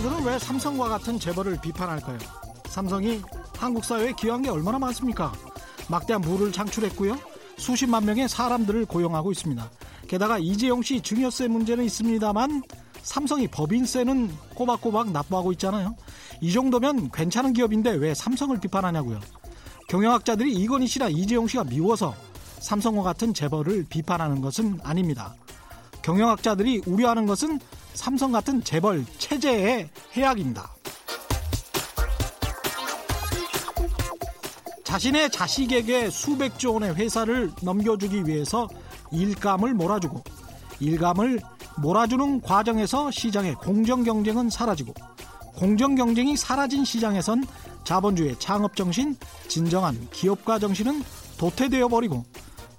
경영학자들은 왜 삼성과 같은 재벌을 비판할까요? 삼성이 한국 사회에 기여한 게 얼마나 많습니까? 막대한 부를 창출했고요. 수십만 명의 사람들을 고용하고 있습니다. 게다가 이재용 씨 증여세 문제는 있습니다만 삼성이 법인세는 꼬박꼬박 납부하고 있잖아요. 이 정도면 괜찮은 기업인데 왜 삼성을 비판하냐고요. 경영학자들이 이건희 씨나 이재용 씨가 미워서 삼성과 같은 재벌을 비판하는 것은 아닙니다. 경영학자들이 우려하는 것은 삼성 같은 재벌 체제의 해악입니다. 자신의 자식에게 수백조 원의 회사를 넘겨주기 위해서 일감을 몰아주고 일감을 몰아주는 과정에서 시장의 공정 경쟁은 사라지고 공정 경쟁이 사라진 시장에선 자본주의 창업 정신, 진정한 기업가 정신은 도태되어 버리고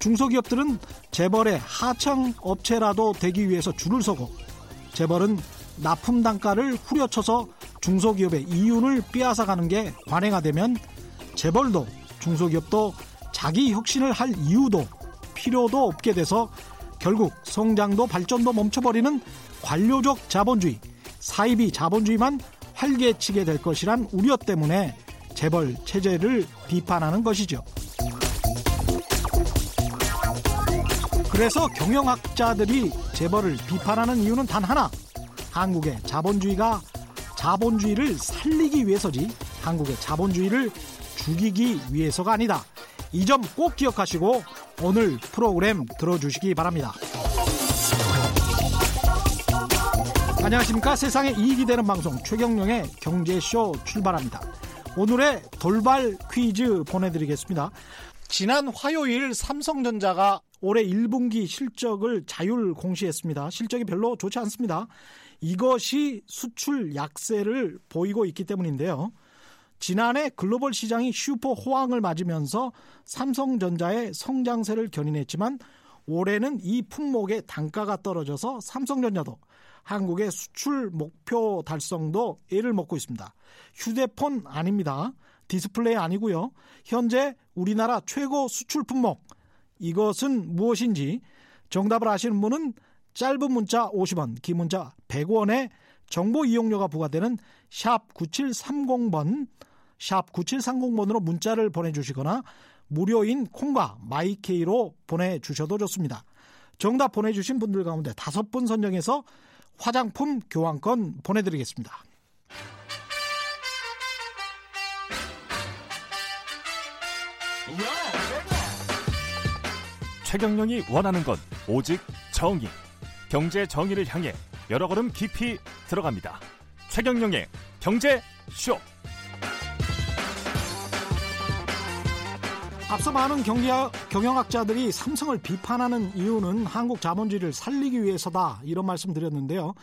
중소기업들은 재벌의 하청 업체라도 되기 위해서 줄을 서고 재벌은 납품 단가를 후려쳐서 중소기업의 이윤을 빼앗아가는 게 관행화되면 재벌도 중소기업도 자기 혁신을 할 이유도 필요도 없게 돼서 결국 성장도 발전도 멈춰버리는 관료적 자본주의, 사이비 자본주의만 활개치게 될 것이란 우려 때문에 재벌 체제를 비판하는 것이죠. 그래서 경영학자들이 재벌을 비판하는 이유는 단 하나. 한국의 자본주의가 자본주의를 살리기 위해서지 한국의 자본주의를 죽이기 위해서가 아니다. 이 점 꼭 기억하시고 오늘 프로그램 들어주시기 바랍니다. 안녕하십니까. 세상에 이익이 되는 방송 최경령의 경제쇼 출발합니다. 오늘의 돌발 퀴즈 보내드리겠습니다. 지난 화요일 삼성전자가 올해 1분기 실적을 자율 공시했습니다. 실적이 별로 좋지 않습니다. 이것이 수출 약세를 보이고 있기 때문인데요. 지난해 글로벌 시장이 슈퍼 호황을 맞으면서 삼성전자의 성장세를 견인했지만 올해는 이 품목의 단가가 떨어져서 삼성전자도 한국의 수출 목표 달성도 애를 먹고 있습니다. 휴대폰 아닙니다. 디스플레이 아니고요. 현재 우리나라 최고 수출 품목 이것은 무엇인지 정답을 아시는 분은 짧은 문자 50원, 긴 문자 100원의 정보 이용료가 부과되는 샵 9730번, 샵 9730번으로 문자를 보내주시거나 무료인 콩과 마이케이로 보내주셔도 좋습니다. 정답 보내주신 분들 가운데 다섯 분 선정해서 화장품 교환권 보내드리겠습니다. 최경령이 원하는 건 오직 정의. 경제 정의를 향해 여러 걸음 깊이 들어갑니다. 최경령의 경제 쇼. 앞서 많은 경제학, 경영학자들이 삼성을 비판하는 이유는 한국 자본주의를 살리기 위해서다 이런 말씀 드렸는데요.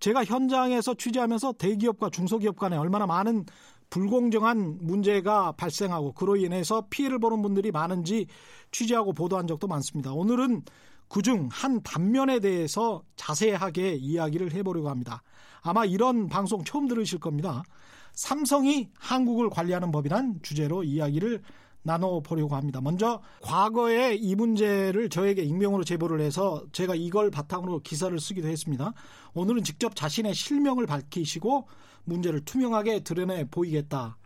제가 현장에서 취재하면서 대기업과 중소기업 간에 얼마나 많은 불공정한 문제가 발생하고 그로 인해서 피해를 보는 분들이 많은지 취재하고 보도한 적도 많습니다. 오늘은 그중 한 단면에 대해서 자세하게 이야기를 해보려고 합니다. 아마 이런 방송 처음 들으실 겁니다. 삼성이 한국을 관리하는 법이란 주제로 이야기를 나눠보려고 합니다. 먼저 과거에 이 문제를 저에게 익명으로 제보를 해서 제가 이걸 바탕으로 기사를 쓰기도 했습니다. 오늘은 직접 자신의 실명을 밝히시고 문제를 투명하게 드러내 보이겠다.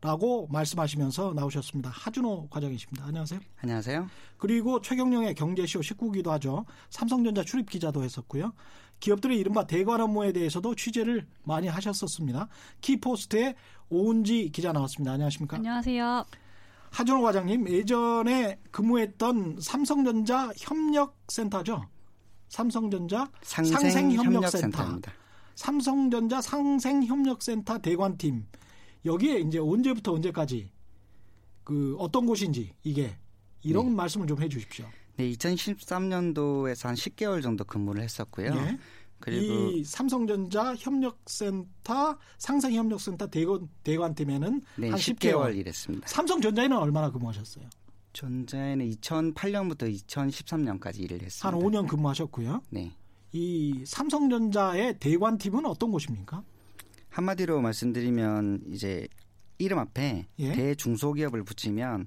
라고 말씀하시면서 나오셨습니다. 하준호 과장이십니다. 안녕하세요. 안녕하세요. 그리고 최경령의 경제쇼 19기도 하죠. 삼성전자 출입 기자도 했었고요. 기업들의 이른바 대관 업무에 대해서도 취재를 많이 하셨었습니다. 키포스트의 오은지 기자 나왔습니다. 안녕하십니까? 안녕하세요. 하준호 과장님 예전에 근무했던 삼성전자 협력센터죠. 삼성전자 상생협력센터. 삼성전자 상생협력센터 대관팀. 여기에 이제 언제부터 언제까지 그 어떤 곳인지 이게 이런 네. 말씀을 좀 해 주십시오. 네, 2013년도에서 한 10개월 정도 근무를 했었고요. 네. 그리고 이 삼성전자 협력센터 상생 협력센터 대관 대관팀에는 네, 한 10개월, 10개월 일했습니다. 삼성전자에는 얼마나 근무하셨어요? 전자에는 2008년부터 2013년까지 일을 했습니다. 한 5년 근무하셨고요. 네. 이 삼성전자의 대관팀은 어떤 곳입니까? 한마디로 말씀드리면 이제 이름 앞에 예? 대중소기업을 붙이면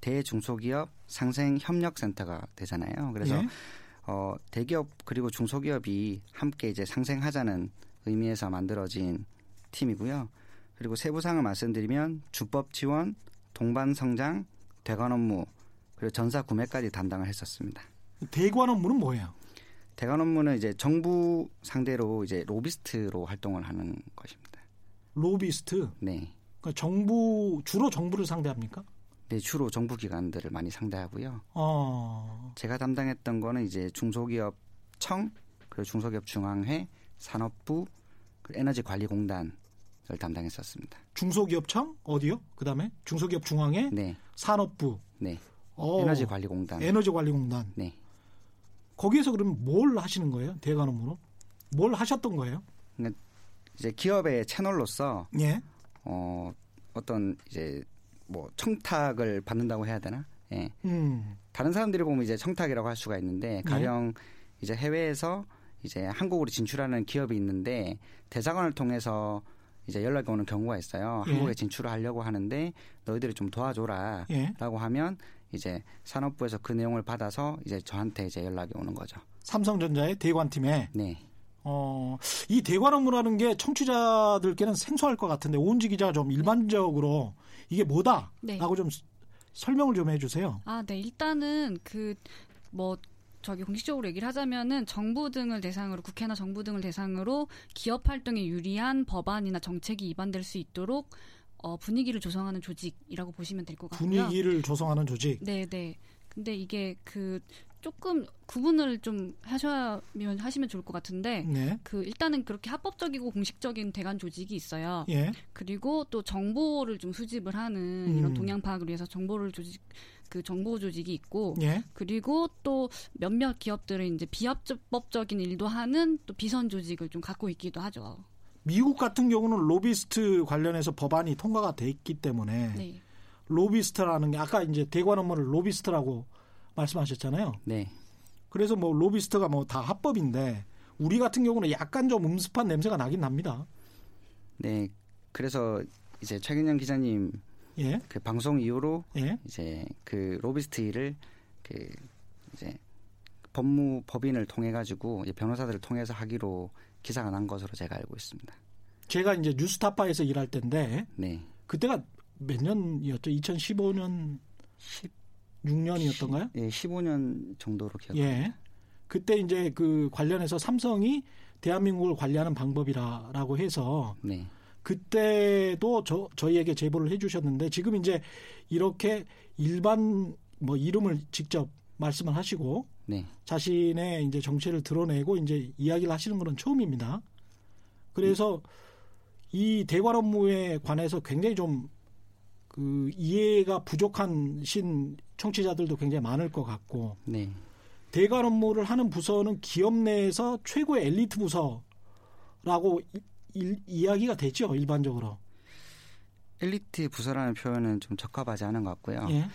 대중소기업 상생협력센터가 되잖아요. 그래서 예? 어, 대기업 그리고 중소기업이 함께 이제 상생하자는 의미에서 만들어진 팀이고요. 그리고 세부상을 말씀드리면 주법 지원, 동반 성장, 대관 업무, 그리고 전사 구매까지 담당을 했었습니다. 대관 업무는 뭐예요? 대관 업무는 이제 정부 상대로 이제 로비스트로 활동을 하는 것입니다. 로비스트. 네. 그러니까 정부 주로 정부를 상대합니까? 네, 주로 정부 기관들을 많이 상대하고요. 어. 제가 담당했던 거는 이제 중소기업 청, 그리고 중소기업 중앙회, 산업부, 그리고 에너지관리공단을 담당했었습니다. 중소기업청 어디요? 그다음에 중소기업 중앙회, 네, 산업부, 네. 어, 에너지관리공단. 에너지관리공단. 네. 거기에서 그럼 뭘 하시는 거예요? 대관 업무로? 뭘 하셨던 거예요? 이제 기업의 채널로서 예. 어 어떤 이제 뭐 청탁을 받는다고 해야 되나? 예. 음. 다른 사람들이 보면 이제 청탁이라고 할 수가 있는데 가령 이제 해외에서 이제 한국으로 진출하는 기업이 있는데 대사관을 통해서 이제 연락이 오는 경우가 있어요. 예. 한국에 진출을 하려고 하는데 너희들이 좀 도와줘라. 예. 라고 하면 이제 산업부에서 그 내용을 받아서 이제 저한테 이제 연락이 오는 거죠. 삼성전자의 대관팀에 네. 어, 이 대관 업무라는 게 청취자들께는 생소할 것 같은데 오은지 기자가 좀 일반적으로 이게 뭐다라고 네. 좀 설명을 좀 해주세요. 아, 네. 일단은 그뭐 저기 공식적으로 얘기를 하자면은 정부 등을 대상으로 국회나 정부 등을 대상으로 기업 활동에 유리한 법안이나 정책이 입안될 수 있도록 어, 분위기를 조성하는 조직이라고 보시면 될 것 같고요. 분위기를 조성하는 조직. 네, 네. 근데 이게 그 조금 구분을 좀 하셔면 하시면 좋을 것 같은데 네. 그 일단은 그렇게 합법적이고 공식적인 대관 조직이 있어요. 예. 그리고 또 정보를 좀 수집을 하는 음. 이런 동향 파악을 위해서 정보를 조직 그 정보 조직이 있고 예. 그리고 또 몇몇 기업들은 이제 비합법적인 일도 하는 또 비선 조직을 좀 갖고 있기도 하죠. 미국 같은 경우는 로비스트 관련해서 법안이 통과가 돼 있기 때문에 네. 로비스트라는 게 아까 이제 대관 업무를 로비스트라고 말씀하셨잖아요. 네. 그래서 뭐 로비스트가 뭐 다 합법인데 우리 같은 경우는 약간 좀 음습한 냄새가 나긴 납니다. 네. 그래서 이제 최근영 기자님 예. 그 방송 이후로 예. 이제 그 로비스트 일을 그 이제 법무 법인을 통해 가지고 변호사들을 통해서 하기로 기사가 난 것으로 제가 알고 있습니다. 제가 이제 뉴스타파에서 일할 때인데 네. 그때가 몇 년이었죠? 2015년 6년이었던가요? 예, 15년 정도로 기억. 예. 그때 이제 그 관련해서 삼성이 대한민국을 관리하는 방법이라라고 해서 네. 그때도 저 저희에게 제보를 해주셨는데 지금 이제 이렇게 일반 뭐 이름을 직접 말씀을 하시고 네. 자신의 이제 정체를 드러내고 이제 이야기를 하시는 건 처음입니다. 그래서 이 대관 업무에 관해서 굉장히 좀 그 이해가 부족한 신 청취자들도 굉장히 많을 것 같고 네. 대관 업무를 하는 부서는 기업 내에서 최고의 엘리트 부서라고 이, 일- 이야기가 되죠 일반적으로. 엘리트 부서라는 표현은 좀 적합하지 않은 것 같고요. 예.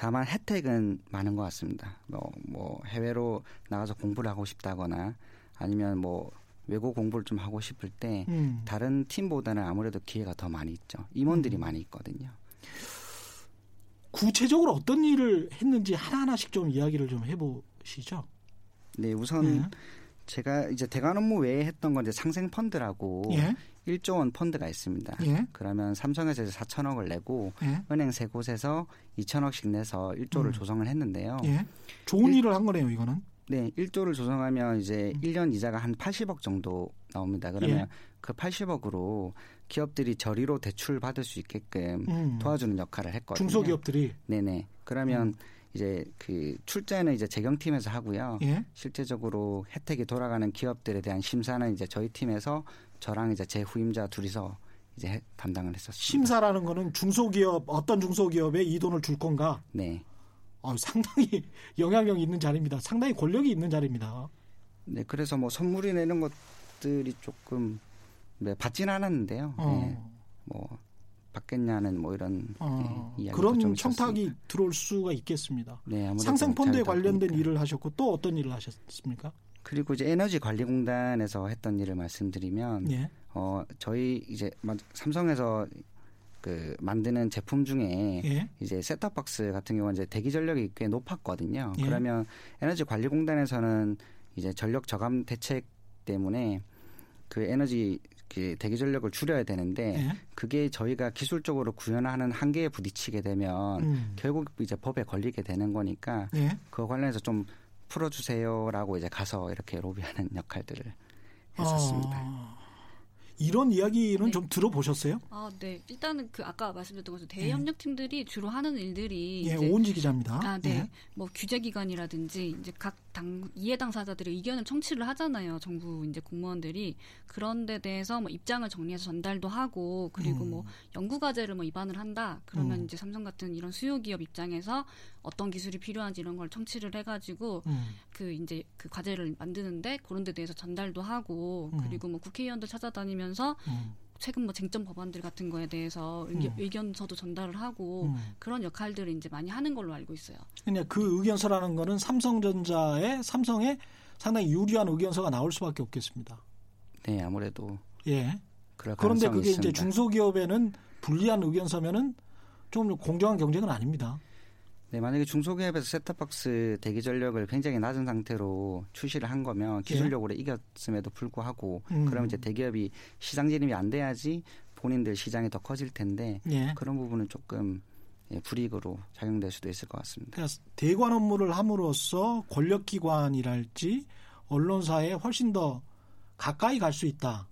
다만 혜택은 많은 것 같습니다. 뭐, 뭐 해외로 나가서 공부를 하고 싶다거나 아니면 뭐 외국 공부를 좀 하고 싶을 때 음. 다른 팀보다는 아무래도 기회가 더 많이 있죠. 임원들이 음. 많이 있거든요. 구체적으로 어떤 일을 했는지 하나하나씩 좀 이야기를 좀 해보시죠. 네, 우선 예. 제가 이제 대관 업무 외에 했던 건 이제 상생 펀드라고 예. 1조 원 펀드가 있습니다. 예. 그러면 삼성에서 이제 4천억을 내고 예. 은행 세 곳에서 2천억씩 내서 1조를 음. 조성을 했는데요. 예. 좋은 일- 일을 한 거네요, 이거는. 네, 1조를 조성하면 이제 음. 1년 이자가 한 80억 정도 나옵니다. 그러면 예. 그 80억으로 기업들이 저리로 대출 받을 수 있게끔 음. 도와주는 역할을 했거든요. 중소기업들이. 네네. 그러면 이제 그 출제는 이제 재경팀에서 하고요. 예. 실제적으로 혜택이 돌아가는 기업들에 대한 심사는 이제 저희 팀에서 저랑 이제 제 후임자 둘이서 이제 해- 담당을 했었습니다. 심사라는 거는 중소기업 어떤 중소기업에 이 돈을 줄 건가? 네. 어, 상당히 영향력이 있는 자리입니다. 상당히 권력이 있는 자리입니다. 네. 그래서 뭐 선물이나 이런 것들이 조금 네, 받지는 않았는데요. 어. 네. 뭐 받겠냐는 뭐 이런 어, 네, 그런 좀 청탁이 있었습니다. 들어올 수가 있겠습니다. 네, 상생 펀드에 자유다 관련된 보니까. 일을 하셨고 또 어떤 일을 하셨습니까? 그리고 이제 에너지관리공단에서 했던 일을 말씀드리면 예. 어 저희 이제 마- 삼성에서 그 만드는 제품 중에 예. 이제 셋탑박스 같은 경우는 이제 대기 전력이 꽤 높았거든요. 예. 그러면 에너지관리공단에서는 이제 전력 저감 대책 때문에 그 에너지 그 대기 전력을 줄여야 되는데 예. 그게 저희가 기술적으로 구현하는 한계에 부딪히게 되면 음. 결국 이제 법에 걸리게 되는 거니까 예. 그거 관련해서 좀 풀어주세요라고 이제 가서 이렇게 로비하는 역할들을 했었습니다. 어, 이런 이야기는 네. 좀 들어보셨어요? 아, 네. 일단은 그 아까 말씀드렸던 것처럼 대협력팀들이 주로 하는 일들이 예, 오은지 기자입니다. 아, 네. 예. 뭐 규제 기관이라든지 이제 각당 이해 당사자들의 의견을 청취를 하잖아요. 정부 이제 공무원들이 그런 데 대해서 뭐 입장을 정리해서 전달도 하고 그리고 음. 뭐 연구 과제를 뭐 입안을 한다. 그러면 음. 이제 삼성 같은 이런 수요 기업 입장에서 어떤 기술이 필요한지 이런 걸 청취를 해 가지고 음. 그 이제 그 과제를 만드는데 그런 데 대해서 전달도 하고 음. 그리고 뭐 국회의원들 찾아다니면서 음. 최근 뭐 쟁점 법안들 같은 거에 대해서 의견, 음. 의견서도 전달을 하고 음. 그런 역할들을 이제 많이 하는 걸로 알고 있어요. 그냥 그 의견서라는 거는 삼성전자의 삼성에 상당히 유리한 의견서가 나올 수밖에 없겠습니다. 네, 아무래도 예. 그럴 그런데 그게 이제 있습니다. 중소기업에는 불리한 의견서면은 좀 공정한 경쟁은 아닙니다. 네, 만약에 중소기업에서 셋탑박스 대기 전력을 굉장히 낮은 상태로 출시를 한 거면 기술력으로 이겼음에도 불구하고 예. 음. 그러면 이제 대기업이 시장 진입이 안 돼야지 본인들 시장이 더 커질 텐데 예. 그런 부분은 조금 예, 불이익으로 작용될 수도 있을 것 같습니다. 그러니까 대관 업무를 함으로써 권력기관이랄지 언론사에 훨씬 더 가까이 갈 수 있다.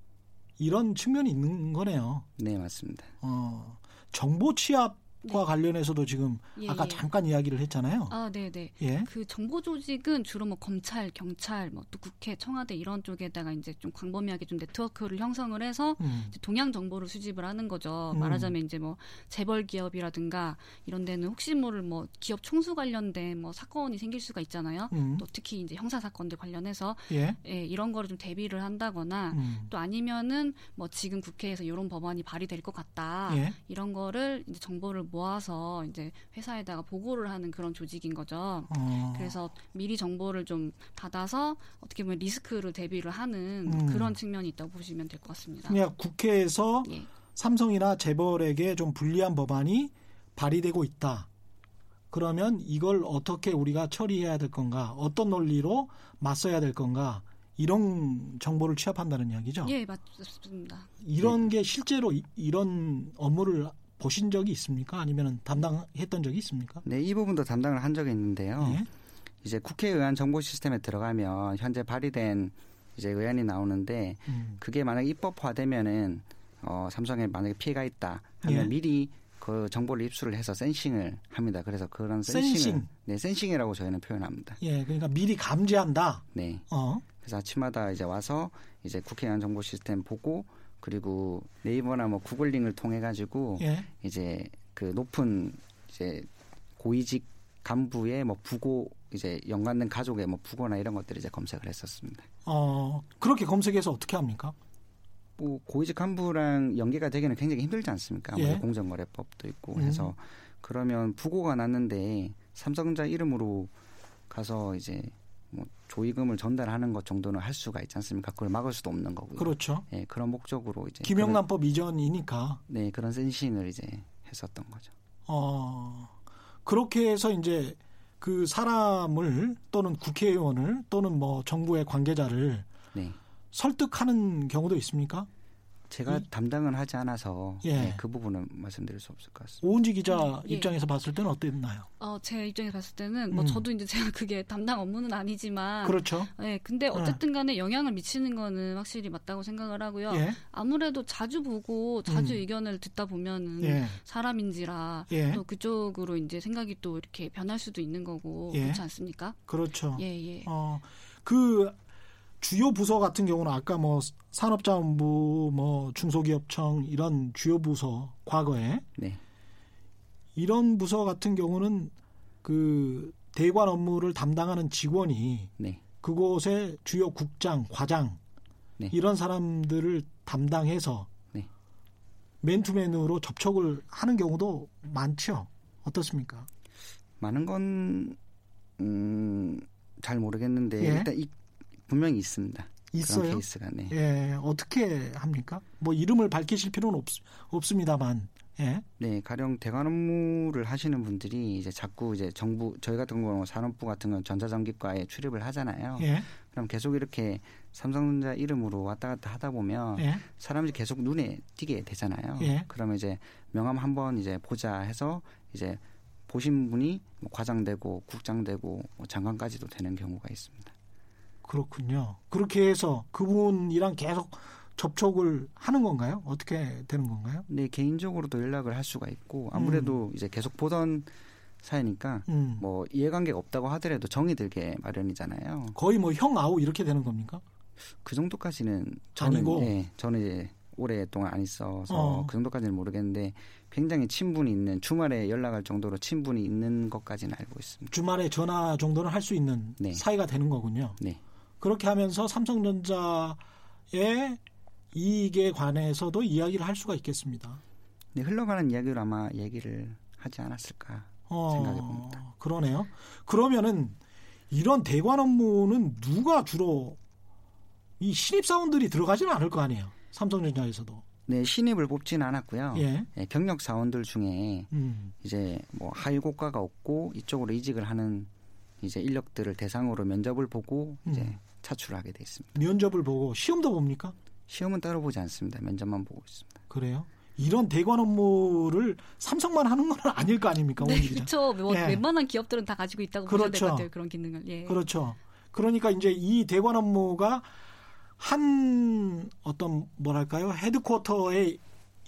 이런 측면이 있는 거네요. 네, 맞습니다. 어, 정보 취합 과 관련해서도 지금 예, 아까 예. 잠깐 이야기를 했잖아요. 아, 네, 네. 예. 그 정보 조직은 주로 뭐 검찰, 경찰, 뭐 또 국회, 청와대 이런 쪽에다가 이제 좀 광범위하게 좀 네트워크를 형성을 해서 음. 동향 정보를 수집을 하는 거죠. 음. 말하자면 이제 뭐 재벌 기업이라든가 이런 데는 혹시 모를 뭐 기업 총수 관련된 뭐 사건이 생길 수가 있잖아요. 음. 또 특히 이제 형사 사건들 관련해서 예. 예, 이런 거를 좀 대비를 한다거나 음. 또 아니면은 뭐 지금 국회에서 이런 법안이 발의될 것 같다. 예. 이런 거를 이제 정보를 모아서 이제 회사에다가 보고를 하는 그런 조직인 거죠. 어. 그래서 미리 정보를 좀 받아서 어떻게 보면 리스크를 대비를 하는 음. 그런 측면이 있다고 보시면 될 것 같습니다. 그냥 국회에서 예. 삼성이나 재벌에게 좀 불리한 법안이 발의되고 있다. 그러면 이걸 어떻게 우리가 처리해야 될 건가? 어떤 논리로 맞서야 될 건가? 이런 정보를 취합한다는 이야기죠. 예, 맞습니다. 이런 게 실제로 이- 이런 업무를 보신 적이 있습니까? 아니면 담당했던 적이 있습니까? 네, 이 부분도 담당을 한 적이 있는데요. 예. 이제 국회에 의한 정보 시스템에 들어가면 현재 발의된 이제 의안이 나오는데 음. 그게 만약에 입법화되면은 어, 삼성에 만약에 피해가 있다 하면 예. 미리 그 정보를 입수를 해서 센싱을 합니다. 그래서 그런 센싱을 센싱. 네, 센싱이라고 저희는 표현합니다. 예, 그러니까 미리 감지한다. 네. 어, 그래서 아침마다 이제 와서 이제 국회에 의한 정보 시스템 보고 그리고 네이버나 뭐 구글 링을 통해 가지고 예, 이제 그 높은 이제 고위직 간부의 뭐 부고 이제 연관된 가족의 뭐 부고나 이런 것들을 이제 검색을 했었습니다. 어, 그렇게 검색해서 어떻게 합니까? 뭐 고위직 간부랑 연계가 되기는 굉장히 힘들지 않습니까? 예. 공정거래법도 있고 음. 해서 그러면 부고가 났는데 삼성전자 이름으로 가서 이제 뭐 조의금을 전달하는 것 정도는 할 수가 있지 않습니까? 그걸 막을 수도 없는 거고요. 그렇죠. 예, 그런 목적으로 이제 김영란법 이전이니까. 네 그런 센싱을 이제 했었던 거죠. 어, 그렇게 해서 이제 그 사람을 또는 국회의원을 또는 뭐 정부의 관계자를 네. 설득하는 경우도 있습니까? 제가 이- 담당은 하지 않아서 예. 네, 그 부분은 말씀드릴 수 없을 것 같습니다. 오은지 기자 예. 입장에서 봤을 때는 어땠나요? 어, 제 입장에서 봤을 때는 뭐 음. 저도 이제 제가 그게 담당 업무는 아니지만 그렇죠. 예, 근데 어쨌든 간에 영향을 미치는 거는 확실히 맞다고 생각을 하고요. 예, 아무래도 자주 보고 자주 음. 의견을 듣다 보면은 예, 사람인지라 예, 또 그쪽으로 이제 생각이 또 이렇게 변할 수도 있는 거고 예. 그렇지 않습니까? 그렇죠. 예, 예. 어, 그 주요 부서 같은 경우는 아까 뭐 산업자원부, 뭐 중소기업청 이런 주요 부서 과거에 네. 이런 부서 같은 경우는 그 대관 업무를 담당하는 직원이 네. 그곳의 주요 국장, 과장 네. 이런 사람들을 담당해서 네. 맨투맨으로 접촉을 하는 경우도 많죠. 어떻습니까? 많은 건, 음, 잘 모르겠는데, 예. 일단 이, 분명히 있습니다. 그런 있어요. 케이스가, 네. 예, 어떻게 합니까? 뭐 이름을 밝히실 필요는 없, 없습니다만, 예, 네, 가령 대관 업무를 하시는 분들이 이제 자꾸 이제 정부, 저희 같은 경우는 산업부 같은 건 전자전기과에 출입을 하잖아요. 예, 그럼 계속 이렇게 삼성전자 이름으로 왔다 갔다 하다 보면 예. 사람들이 계속 눈에 띄게 되잖아요. 예. 그러면 이제 명함 한번 이제 보자 해서 이제 보신 분이 뭐 과장되고 국장되고 뭐 장관까지도 되는 경우가 있습니다. 그렇군요. 그렇게 해서 그분이랑 계속 접촉을 하는 건가요? 어떻게 되는 건가요? 근데 개인적으로도 연락을 할 수가 있고 음. 아무래도 이제 계속 보던 사이니까 음. 뭐 이해관계가 없다고 하더라도 정이 들게 마련이잖아요. 거의 뭐 형 아우 이렇게 되는 겁니까? 그 정도까지는 저는 아니고? 예, 저는 이제 오랫동안 안 있어서 어. 그 정도까지는 모르겠는데 굉장히 친분이 있는 주말에 연락할 정도로 친분이 있는 것까지는 알고 있습니다. 주말에 전화 정도는 할 수 있는 네. 사이가 되는 거군요. 네. 그렇게 하면서 삼성전자의 이익에 관해서도 이야기를 할 수가 있겠습니다. 근데 흘러가는 이야기로 아마 얘기를 하지 않았을까. 어, 생각해 봅니다. 그러네요. 그러면은 이런 대관 업무는 누가 주로 이 신입 사원들이 들어가지는 않을 거 아니에요. 삼성전자에서도. 네, 신입을 뽑지는 않았고요. 예. 예, 경력 사원들 중에 음. 이제 뭐 하위 고과가 없고 이쪽으로 이직을 하는 이제 인력들을 대상으로 면접을 보고 이제 음. 차출을 하게 돼 있습니다. 면접을 보고 시험도 봅니까? 시험은 따로 보지 않습니다. 면접만 보고 있습니다. 그래요? 이런 대관 업무를 삼성만 하는 건 아닐 거 아닙니까? 네. 그렇죠. 뭐 예. 웬만한 기업들은 다 가지고 있다고 보셔야 될 그렇죠. 것 같아요. 그런 기능을. 예. 그렇죠. 그러니까 이제 이 대관 업무가 한 어떤 뭐랄까요 headquarter에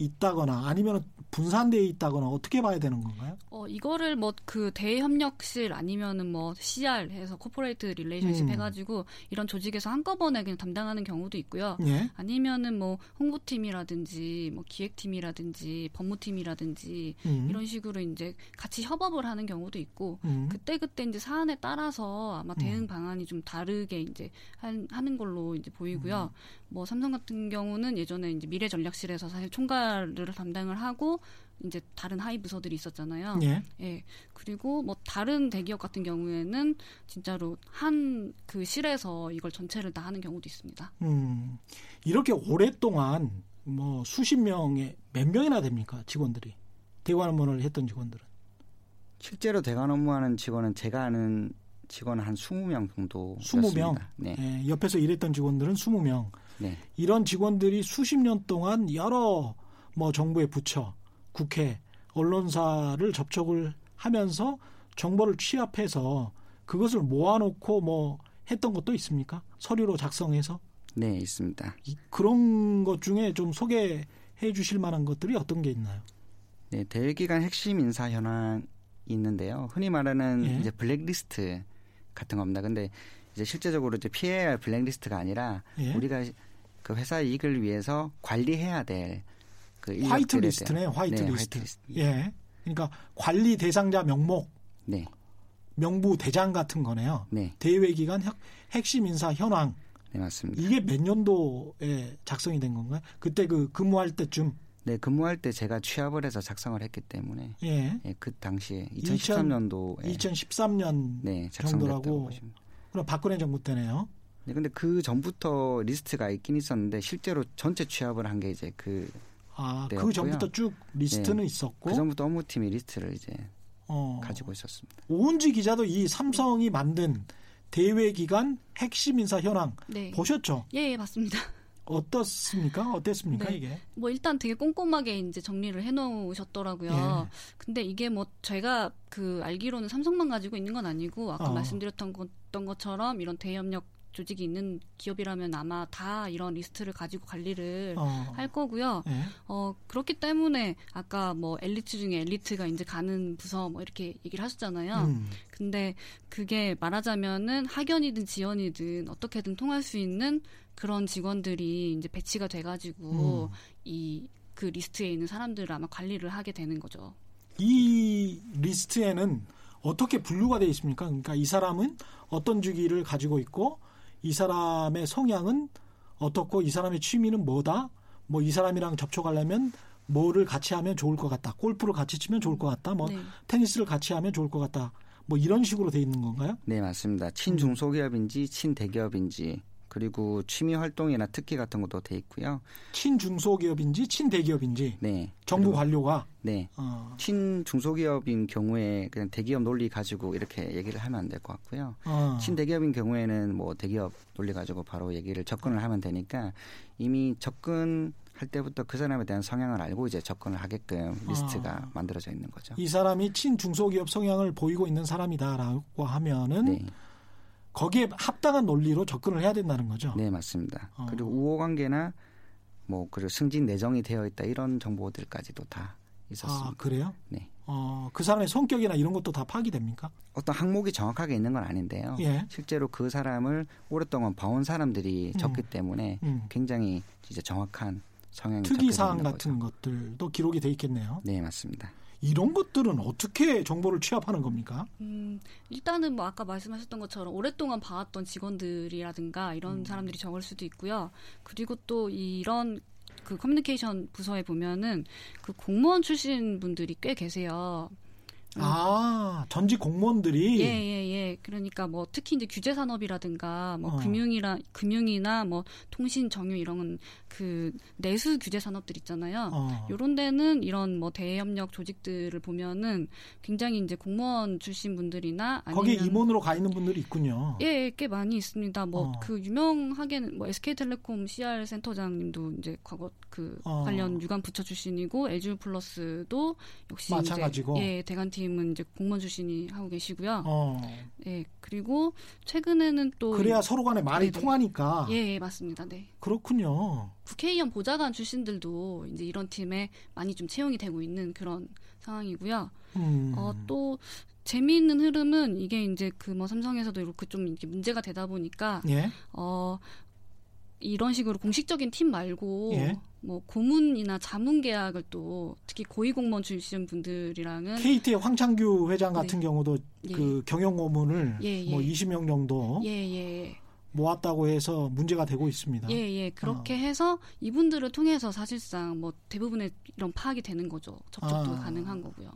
있다거나 아니면 분산되어 있다거나 어떻게 봐야 되는 건가요? 어, 이거를 뭐 그 대외협력실 아니면은 뭐 CR 해서 corporate relationship 음. 해가지고 이런 조직에서 한꺼번에 그냥 담당하는 경우도 있고요. 예. 아니면은 뭐 홍보팀이라든지 뭐 기획팀이라든지 법무팀이라든지 음. 이런 식으로 이제 같이 협업을 하는 경우도 있고 음. 그때 그때 이제 사안에 따라서 아마 대응 음. 방안이 좀 다르게 이제 한, 하는 걸로 이제 보이고요. 음. 뭐 삼성 같은 경우는 예전에 이제 미래 전략실에서 사실 총괄 을 담당을 하고 이제 다른 하위 부서들이 있었잖아요. 예. 예. 그리고 뭐 다른 대기업 같은 경우에는 진짜로 한 그 실에서 이걸 전체를 다 하는 경우도 있습니다. 음. 이렇게 오랫동안 뭐 수십 명의 몇 명이나 됩니까 직원들이 대관 업무를 했던 직원들은 실제로 대관 업무하는 직원은 제가 아는 직원은 한 20명 정도 20명? 네. 예, 옆에서 일했던 직원들은 20명 네. 이런 직원들이 수십 년 동안 여러 뭐 정부의 부처, 국회, 언론사를 접촉을 하면서 정보를 취합해서 그것을 모아놓고 뭐 했던 것도 있습니까? 서류로 작성해서 네, 있습니다. 이- 그런 것 중에 좀 소개해 주실 만한 것들이 어떤 게 있나요? 네, 대기관 핵심 인사 현황이 있는데요. 흔히 말하는 예. 이제 블랙리스트 같은 겁니다. 근데 이제 실제적으로 이제 피해야 할 블랙리스트가 아니라 예. 우리가 그 회사 이익을 위해서 관리해야 될 그 화이트 리스트네, 화이트 네, 리스트. 화이트 리스트. 예. 그러니까 관리 대상자 명목, 네, 명부 대장 같은 거네요. 네, 대외 기관 핵- 핵심 인사 현황 네 맞습니다. 이게 몇 년도에 작성이 된 건가요? 그때 그 근무할 때쯤 네, 근무할 때 제가 취합을 해서 작성을 했기 때문에 예. 예, 그 당시에 2000 2013년도에 2013년 네, 작성됐다고 정도라고 보시면. 그럼 박근혜 정부 때네요. 네, 근데 그 전부터 리스트가 있긴 있었는데 실제로 전체 취합을 한 게 이제 그, 아, 그 되었고요. 전부터 쭉 리스트는 네. 있었고 그 전부터 업무팀이 리스트를 이제 어, 가지고 있었습니다. 오은지 기자도 이 삼성이 만든 대외 기관 핵심 인사 현황 네. 보셨죠? 예, 예, 맞습니다. 어떻습니까? 어땠습니까 네. 이게? 뭐 일단 되게 꼼꼼하게 이제 정리를 해 놓으셨더라고요. 예. 근데 이게 뭐 제가 그 알기로는 삼성만 가지고 있는 건 아니고 아까 어. 말씀드렸던 것, 던 것처럼 이런 대협력 조직이 있는 기업이라면 아마 다 이런 리스트를 가지고 관리를 어, 할 거고요. 예. 어 그렇기 때문에 아까 뭐 엘리트 중에 엘리트가 이제 가는 부서 뭐 이렇게 얘기를 하셨잖아요. 음, 근데 그게 말하자면은 학연이든 지연이든 어떻게든 통할 수 있는 그런 직원들이 이제 배치가 돼가지고 음. 이 그 리스트에 있는 사람들을 아마 관리를 하게 되는 거죠. 이 리스트에는 어떻게 분류가 되어 있습니까? 그러니까 이 사람은 어떤 주기를 가지고 있고 이 사람의 성향은 어떻고 이 사람의 취미는 뭐다? 뭐 이 사람이랑 접촉하려면 뭐를 같이 하면 좋을 것 같다. 골프를 같이 치면 좋을 것 같다. 뭐 네. 테니스를 같이 하면 좋을 것 같다. 뭐 이런 식으로 돼 있는 건가요? 네, 맞습니다. 친중소기업인지 친대기업인지 그리고 취미 활동이나 특기 같은 것도 돼 있고요. 친중소기업인지 친대기업인지 네. 정부 관료가 네. 어, 친중소기업인 경우에 그냥 대기업 논리 가지고 이렇게 얘기를 하면 안 될 것 같고요. 어. 친대기업인 경우에는 뭐 대기업 논리 가지고 바로 얘기를 접근을 하면 되니까 이미 접근 할 때부터 그 사람에 대한 성향을 알고 이제 접근을 하게끔 리스트가 아. 만들어져 있는 거죠. 이 사람이 친중소기업 성향을 보이고 있는 사람이다라고 하면은 네, 거기에 합당한 논리로 접근을 해야 된다는 거죠. 네 맞습니다. 어. 그리고 우호 관계나 뭐 그리고 승진 내정이 되어 있다 이런 정보들까지도 다아 있었습니다. 그래요? 네. 어, 그 사람의 성격이나 이런 것도 다 파악이 됩니까? 어떤 항목이 정확하게 있는 건 아닌데요. 예. 실제로 그 사람을 오랫동안 봐온 사람들이 음. 적기 때문에 음. 굉장히 이제 정확한 성향이 특이 사항 같은 거죠. 것들도 기록이 돼 있겠네요. 네 맞습니다. 이런 것들은 어떻게 정보를 취합하는 겁니까? 음, 일단은 뭐 아까 말씀하셨던 것처럼 오랫동안 봐왔던 직원들이라든가 이런 사람들이 적을 수도 있고요. 그리고 또 이런 그 커뮤니케이션 부서에 보면은 그 공무원 출신 분들이 꽤 계세요. 음. 아 전직 공무원들이 예, 예, 예. 그러니까 뭐 특히 이제 규제 산업이라든가 뭐 어. 금융이라 금융이나 뭐 통신 정유 이런 그 내수 규제 산업들 있잖아요. 어, 요런 데는 이런 뭐 대협력 조직들을 보면은 굉장히 이제 공무원 출신 분들이나 아니면 거기에 임원으로 가 있는 분들이 있군요. 예, 예, 꽤 많이 있습니다. 뭐 어. 그 유명하게는 뭐 SK텔레콤 CR 센터장님도 이제 과거 그 어. 관련 유관 부처 출신이고 LG 플러스도 역시 마찬가지고. 이제 예, 대관 팀은 이제 공무원 출신이 하고 계시고요. 어, 예, 그리고 최근에는 또 그래야 서로 간에 말이 네네. 통하니까 예, 예, 맞습니다. 네. 그렇군요. 국회의원 보좌관 출신들도 이제 이런 팀에 많이 좀 채용이 되고 있는 그런 상황이고요. 음. 어, 또 재미있는 흐름은 이게 이제 그 뭐 삼성에서도 이렇게 좀 이렇게 문제가 되다 보니까 예. 어 이런 식으로 공식적인 팀 말고 예. 뭐 고문이나 자문 계약을 또 특히 고위 공무원 출신 분들이랑은 KT의 황창규 회장 같은 네. 경우도 예. 그 경영 고문을 예, 예. 뭐 20명 정도 예, 예. 모았다고 해서 문제가 되고 있습니다. 예, 예. 그렇게 어. 해서 이분들을 통해서 사실상 뭐 대부분의 이런 파악이 되는 거죠. 접촉도 아. 가능한 거고요.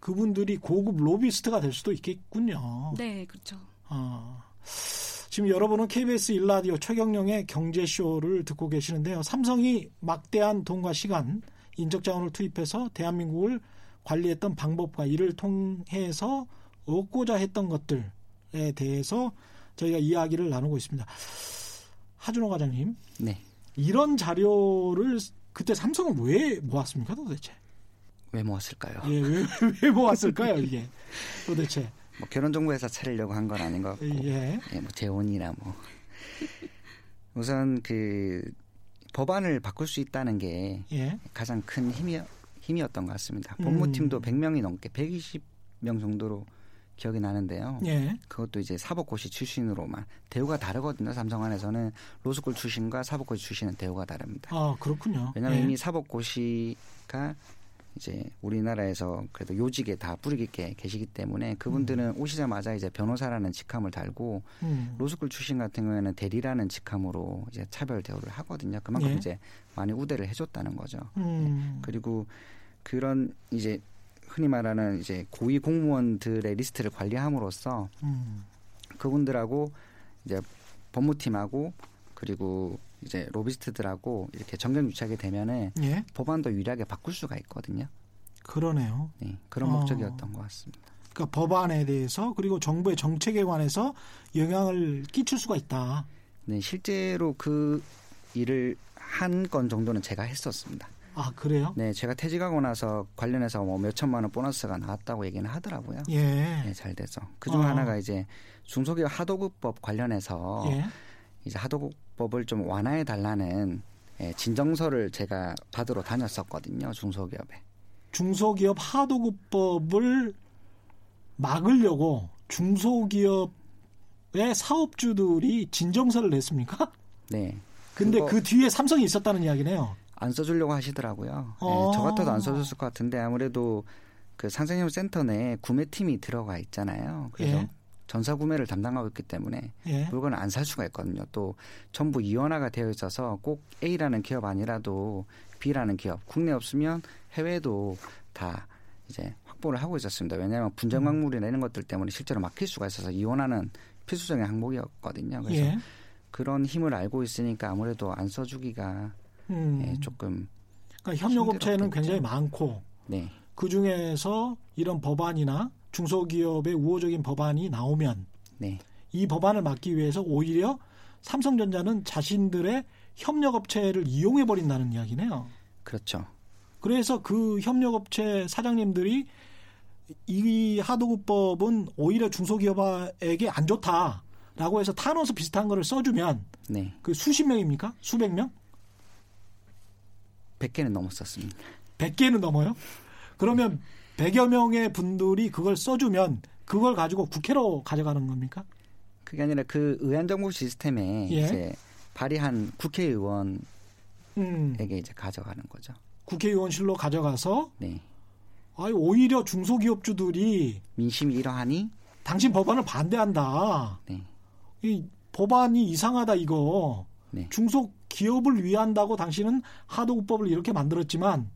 그분들이 고급 로비스트가 될 수도 있겠군요. 네, 그렇죠. 어. 지금 여러분은 KBS 일라디오 최경령의 경제쇼를 듣고 계시는데요. 삼성이 막대한 돈과 시간, 인적 자원을 투입해서 대한민국을 관리했던 방법과 이를 통해서 얻고자 했던 것들에 대해서 저희가 이야기를 나누고 있습니다. 하준호 과장님, 네. 이런 자료를 그때 삼성은 왜 모았습니까 도대체? 왜 모았을까요? 예, 왜, 왜 모았을까요 이게 도대체? 뭐 결혼정보회사 차리려고 한 건 아닌 것 같고 예, 예, 뭐 재혼이나 뭐 우선 그 법안을 바꿀 수 있다는 게 예. 가장 큰 힘이 힘이었던 것 같습니다. 음. 법무팀도 100명이 넘게 120명 정도로 기억이 나는데요. 예. 그것도 이제 사법고시 출신으로만 대우가 다르거든요. 삼성 안에서는 로스쿨 출신과 사법고시 출신은 대우가 다릅니다. 아 그렇군요. 왜냐하면 예. 이미 사법고시가 이제 우리나라에서 그래도 요직에 다 뿌리 깊게 계시기 때문에 그분들은 오시자마자 이제 변호사라는 직함을 달고 음. 로스쿨 출신 같은 경우에는 대리라는 직함으로 이제 차별 대우를 하거든요. 그만큼 예. 이제 많이 우대를 해줬다는 거죠. 음. 그리고 그런 이제 흔히 말하는 이제 고위 공무원들의 리스트를 관리함으로써 음. 그분들하고 이제 법무팀하고 그리고 이제 로비스트들하고 이렇게 정경 유착이 되면은 예. 법안도 유리하게 바꿀 수가 있거든요. 그러네요. 네, 그런 어. 목적이었던 것 같습니다. 그러니까 법안에 대해서 그리고 정부의 정책에 관해서 영향을 끼칠 수가 있다. 네, 실제로 그 일을 한 건 정도는 제가 했었습니다. 아 그래요? 네, 제가 퇴직하고 나서 관련해서 뭐 몇 천만 원 보너스가 나왔다고 얘기는 하더라고요. 예. 네, 잘 돼서 그중 어. 하나가 이제 중소기업 하도급법 관련해서 예. 이제 하도급법을 좀 완화해 달라는 예, 진정서를 제가 받으러 다녔었거든요 중소기업에. 중소기업 하도급법을 막으려고 중소기업의 사업주들이 진정서를 냈습니까? 네. 근데 그 뒤에 삼성이 있었다는 이야기네요. 안 써주려고 하시더라고요. 예, 어. 저 같아도 안 써줬을 것 같은데 아무래도 그 상생협 센터 내에 구매팀이 들어가 있잖아요. 그래서 예. 전사 구매를 담당하고 있기 때문에 예. 물건을 안 살 수가 있거든요. 또 전부 이원화가 되어 있어서 꼭 A라는 기업 아니라도 B라는 기업, 국내 없으면 해외도 다 이제 확보를 하고 있었습니다. 왜냐하면 분쟁 음. 광물이나 이런 것들 때문에 실제로 막힐 수가 있어서 이원화는 필수적인 항목이었거든요. 그래서 예. 그런 힘을 알고 있으니까 아무래도 안 써주기가 음. 예, 조금 그러니까 협력업체는. 굉장히 많고 네, 그 중에서 이런 법안이나 중소기업의 우호적인 법안이 나오면 네, 이 법안을 막기 위해서 오히려 삼성전자는 자신들의 협력업체를 이용해 버린다는 이야기네요. 그렇죠. 그래서 그 협력업체 사장님들이 이 하도급법은 오히려 중소기업에게 안 좋다라고 해서 타노스 비슷한 거를 써주면 네, 그 수십 명입니까? 수백 명? 100개는 넘었었습니다. 100개는 넘어요? 그러면 100여 명의 분들이 그걸 써주면 그걸 가지고 국회로 가져가는 겁니까? 그게 아니라 그 의안정보 시스템에 예. 이제 발의한 국회의원에게 음, 이제 가져가는 거죠. 국회의원실로 가져가서 네, 아니 오히려 중소기업주들이 민심이 이러하니 당신 법안을 반대한다. 네, 이 법안이 이상하다 이거. 네. 중소기업을 위한다고 당신은 하도급법을 이렇게 만들었지만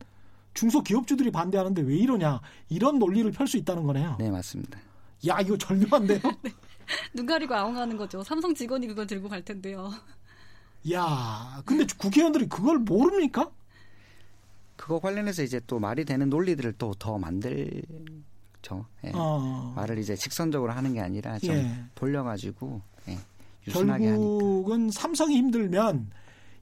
중소기업주들이 반대하는데 왜 이러냐 이런 논리를 펼 수 있다는 거네요. 네 맞습니다. 야 이거 절묘한데요. 눈 가리고 아웅하는 거죠. 삼성 직원이 그걸 들고 갈 텐데요. 야 근데 국회의원들이 그걸 모릅니까? 그거 관련해서 이제 또 말이 되는 논리들을 또 더 만들죠. 예. 어, 말을 이제 직선적으로 하는 게 아니라 좀 예. 돌려가지고 예, 유순하게 하니까. 결국은 삼성이 힘들면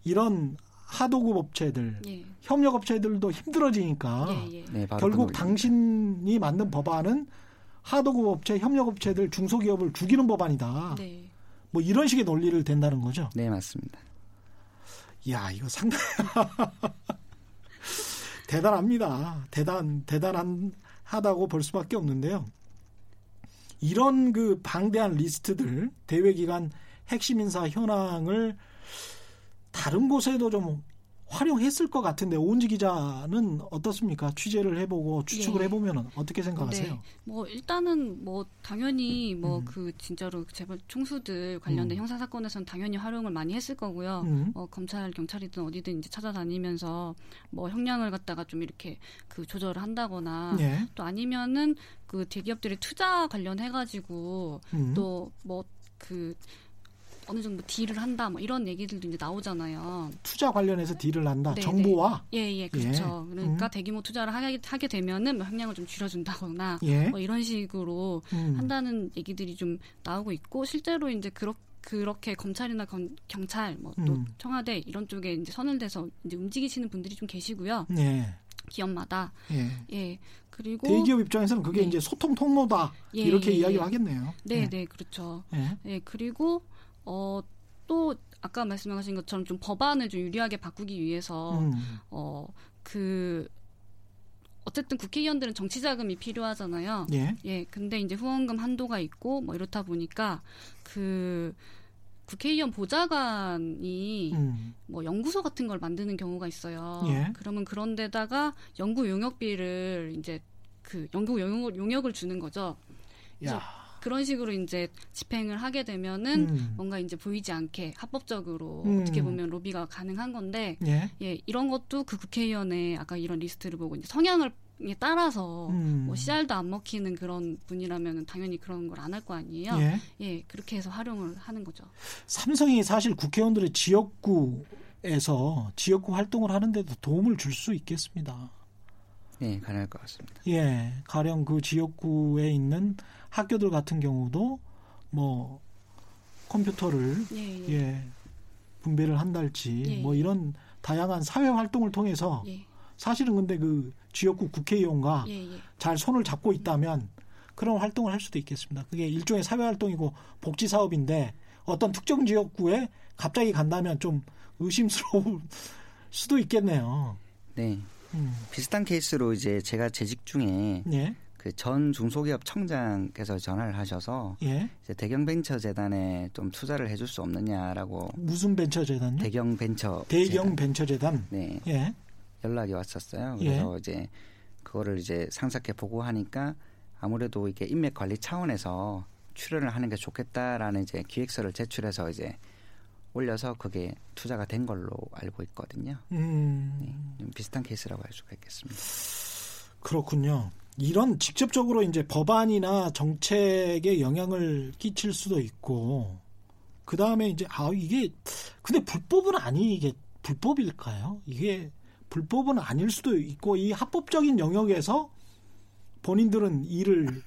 이런 하도급 업체들, 예. 협력 업체들도 힘들어지니까 예, 예. 네, 결국. 당신이 만든 법안은 하도급 업체, 협력 업체들, 중소기업을 죽이는 법안이다. 네. 뭐 이런 식의 논리를 댄다는 거죠. 네 맞습니다. 야, 이거 상당히 대단합니다. 대단 대단한 하다고 볼 수밖에 없는데요. 이런 그 방대한 리스트들 대회 기간 핵심 인사 현황을 다른 곳에도 좀 활용했을 것 같은데 오은지 기자는 어떻습니까? 취재를 해보고 추측을 예. 해보면 어떻게 생각하세요? 네. 뭐 일단은 뭐 당연히 뭐 음. 그 진짜로 재벌 총수들 관련된 음. 형사 사건에서는 당연히 활용을 많이 했을 거고요. 음. 어, 검찰 경찰이든 어디든 이제 찾아다니면서 뭐 형량을 갖다가 좀 이렇게 그 조절을 한다거나 예. 또 아니면은 그 대기업들이 투자 관련해 가지고 음. 또뭐그 어느 정도 딜을 한다 뭐 이런 얘기들도 이제 나오잖아요. 투자 관련해서 딜을 한다. 네, 정부와 예, 예, 그렇죠. 예. 그러니까 음. 대규모 투자를 하게, 하게 되면은 뭐 형량을 좀 줄여준다거나 예. 뭐 이런 식으로 음. 한다는 얘기들이 좀 나오고 있고 실제로 이제 그렇 그렇게 검찰이나 건- 경찰 뭐또 음. 청와대 이런 쪽에 이제 선을 대서 이제 움직이시는 분들이 좀 계시고요. 예. 기업마다 예. 예 그리고 대기업 입장에서는 그게 네. 이제 소통 통로다 예, 이렇게 예, 이야기를 예. 하겠네요. 네, 예. 네, 그렇죠. 예. 예 그리고 어 또 아까 말씀하신 것처럼 좀 법안을 좀 유리하게 바꾸기 위해서 음. 어 그 어쨌든 국회의원들은 정치 자금이 필요하잖아요. 예. 예, 근데 이제 후원금 한도가 있고 뭐 이렇다 보니까 그 국회의원 보좌관이 음. 뭐 연구소 같은 걸 만드는 경우가 있어요. 예. 그러면 그런 데다가 연구 용역비를 이제 그 연구 용역, 용역을 주는 거죠. 야. 그런 식으로 이제 집행을 하게 되면은 음. 뭔가 이제 보이지 않게 합법적으로 음. 어떻게 보면 로비가 가능한 건데 예. 예, 이런 것도 그 국회의원의 아까 이런 리스트를 보고 이제 성향을 에 따라서 음. 뭐 씨알도 안 먹히는 그런 분이라면 당연히 그런 걸 안 할 거 아니에요. 예. 예, 그렇게 해서 활용을 하는 거죠. 삼성이 사실 국회의원들의 지역구에서 지역구 활동을 하는데도 도움을 줄 수 있겠습니다. 네 가능할 것 같습니다. 예. 가령 그 지역구에 있는 학교들 같은 경우도 뭐 컴퓨터를 예, 예. 예. 분배를 한달지 예, 뭐 예. 이런 다양한 사회 활동을 통해서 예, 사실은 근데 그 지역구 국회의원과 예, 예. 잘 손을 잡고 있다면 그런 활동을 할 수도 있겠습니다. 그게 일종의 사회 활동이고 복지 사업인데 어떤 특정 지역구에 갑자기 간다면 좀 의심스러울 수도 있겠네요. 네 음. 비슷한 케이스로 이제 제가 재직 중에 예, 그 전 중소기업 청장께서 전화를 하셔서 예. 이제 대경 벤처 재단에 좀 투자를 해줄 수 없느냐라고 무슨 벤처 재단요? 대경 벤처 대경 재단. 벤처 재단. 네 예, 연락이 왔었어요. 예. 그래서 이제 그거를 이제 상세하게 보고 하니까 아무래도 이게 인맥 관리 차원에서 출연을 하는 게 좋겠다라는 이제 기획서를 제출해서 이제 올려서 그게 투자가 된 걸로 알고 있거든요. 음, 네, 좀 비슷한 케이스라고 할 수가 있겠습니다. 그렇군요. 이런 직접적으로 이제 법안이나 정책에 영향을 끼칠 수도 있고 그 다음에 이제 아 이게 근데 불법은 아니 이게 불법일까요? 이게 불법은 아닐 수도 있고 이 합법적인 영역에서 본인들은 일을